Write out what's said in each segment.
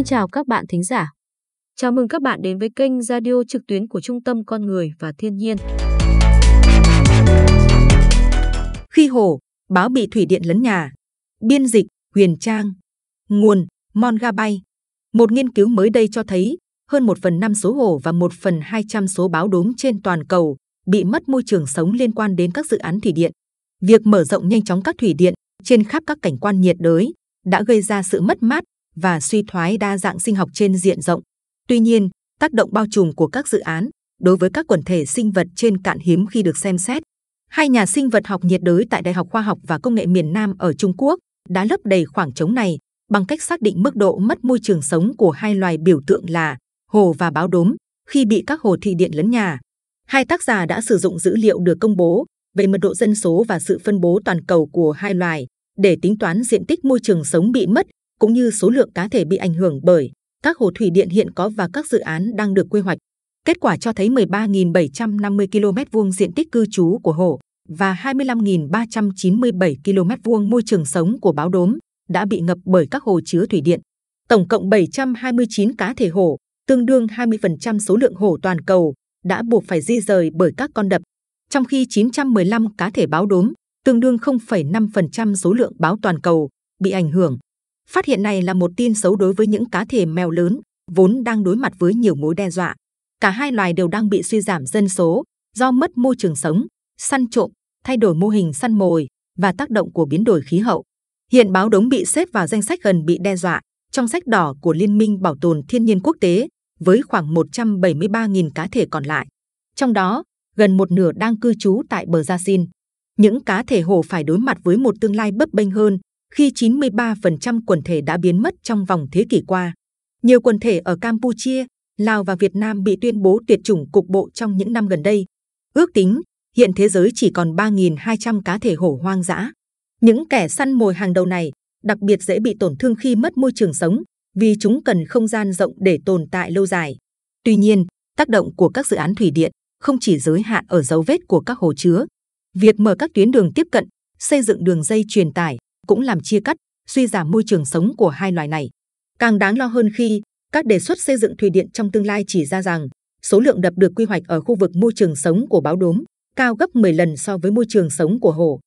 Xin chào các bạn thính giả. Chào mừng các bạn đến với kênh radio trực tuyến của Trung tâm Con Người và Thiên nhiên. Khi hồ, báo bị thủy điện lấn nhà. Biên dịch, Huyền Trang. Nguồn, Mongabay. Một nghiên cứu mới đây cho thấy hơn 1 phần 5 số hồ và 1 phần 200 số báo đốm trên toàn cầu bị mất môi trường sống liên quan đến các dự án thủy điện. Việc mở rộng nhanh chóng các thủy điện trên khắp các cảnh quan nhiệt đới đã gây ra sự mất mát và suy thoái đa dạng sinh học trên diện rộng. Tuy nhiên, tác động bao trùm của các dự án đối với các quần thể sinh vật trên cạn hiếm khi được xem xét. Hai nhà sinh vật học nhiệt đới tại Đại học Khoa học và Công nghệ miền Nam ở Trung Quốc đã lấp đầy khoảng trống này bằng cách xác định mức độ mất môi trường sống của hai loài biểu tượng là hồ và báo đốm khi bị các hồ thị điện lấn nhà. Hai tác giả đã sử dụng dữ liệu được công bố về mật độ dân số và sự phân bố toàn cầu của hai loài để tính toán diện tích môi trường sống bị mất cũng như số lượng cá thể bị ảnh hưởng bởi các hồ thủy điện hiện có và các dự án đang được quy hoạch. Kết quả cho thấy 13.750 km vuông diện tích cư trú của hồ và 25.397 km vuông môi trường sống của báo đốm đã bị ngập bởi các hồ chứa thủy điện. Tổng cộng 729 cá thể hổ, tương đương 20% số lượng hổ toàn cầu, đã buộc phải di rời bởi các con đập, trong khi 915 cá thể báo đốm, tương đương 0,5% số lượng báo toàn cầu, bị ảnh hưởng. Phát hiện này là một tin xấu đối với những cá thể mèo lớn, vốn đang đối mặt với nhiều mối đe dọa. Cả hai loài đều đang bị suy giảm dân số do mất môi trường sống, săn trộm, thay đổi mô hình săn mồi và tác động của biến đổi khí hậu. Hiện báo đống bị xếp vào danh sách gần bị đe dọa trong sách đỏ của Liên minh Bảo tồn Thiên nhiên Quốc tế với khoảng 173.000 cá thể còn lại. Trong đó, gần một nửa đang cư trú tại bờ Gia Xin. Những cá thể hổ phải đối mặt với một tương lai bấp bênh hơn khi 93% quần thể đã biến mất trong vòng thế kỷ qua. Nhiều quần thể ở Campuchia, Lào và Việt Nam bị tuyên bố tuyệt chủng cục bộ trong những năm gần đây. Ước tính, hiện thế giới chỉ còn 3.200 cá thể hổ hoang dã. Những kẻ săn mồi hàng đầu này đặc biệt dễ bị tổn thương khi mất môi trường sống vì chúng cần không gian rộng để tồn tại lâu dài. Tuy nhiên, tác động của các dự án thủy điện không chỉ giới hạn ở dấu vết của các hồ chứa. Việc mở các tuyến đường tiếp cận, xây dựng đường dây truyền tải cũng làm chia cắt, suy giảm môi trường sống của hai loài này. Càng đáng lo hơn khi các đề xuất xây dựng thủy điện trong tương lai chỉ ra rằng số lượng đập được quy hoạch ở khu vực môi trường sống của báo đốm cao gấp 10 lần so với môi trường sống của hồ.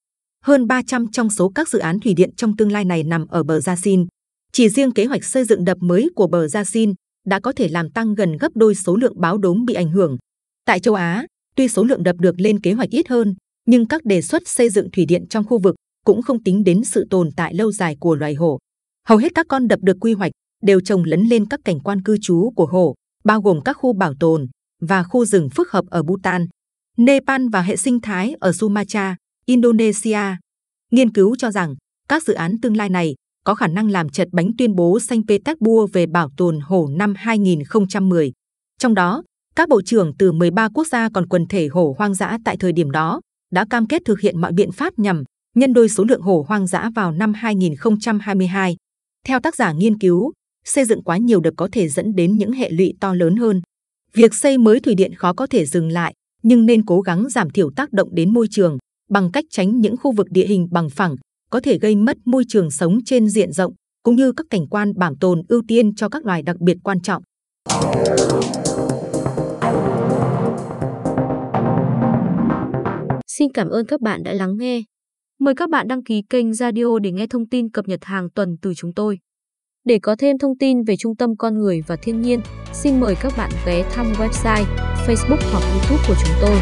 Hơn 300 trong số các dự án thủy điện trong tương lai này nằm ở bờ Gia Xin. Chỉ riêng kế hoạch xây dựng đập mới của bờ Gia Xin đã có thể làm tăng gần gấp đôi số lượng báo đốm bị ảnh hưởng. Tại châu Á, tuy số lượng đập được lên kế hoạch ít hơn, nhưng các đề xuất xây dựng thủy điện trong khu vực cũng không tính đến sự tồn tại lâu dài của loài hổ. Hầu hết các con đập được quy hoạch đều trồng lấn lên các cảnh quan cư trú của hổ, bao gồm các khu bảo tồn và khu rừng phức hợp ở Bhutan, Nepal và hệ sinh thái ở Sumatra, Indonesia. Nghiên cứu cho rằng các dự án tương lai này có khả năng làm chật bánh tuyên bố Saint Petersburg về bảo tồn hổ năm 2010. Trong đó, các bộ trưởng từ 13 quốc gia còn quần thể hổ hoang dã tại thời điểm đó đã cam kết thực hiện mọi biện pháp nhằm nhân đôi số lượng hổ hoang dã vào năm 2022. Theo tác giả nghiên cứu, xây dựng quá nhiều đập có thể dẫn đến những hệ lụy to lớn hơn. Việc xây mới thủy điện khó có thể dừng lại, nhưng nên cố gắng giảm thiểu tác động đến môi trường bằng cách tránh những khu vực địa hình bằng phẳng có thể gây mất môi trường sống trên diện rộng cũng như các cảnh quan bảo tồn ưu tiên cho các loài đặc biệt quan trọng. Xin cảm ơn các bạn đã lắng nghe. Mời các bạn đăng ký kênh Radio để nghe thông tin cập nhật hàng tuần từ chúng tôi. Để có thêm thông tin về Trung tâm Con Người và Thiên nhiên, xin mời các bạn ghé thăm website, Facebook hoặc YouTube của chúng tôi.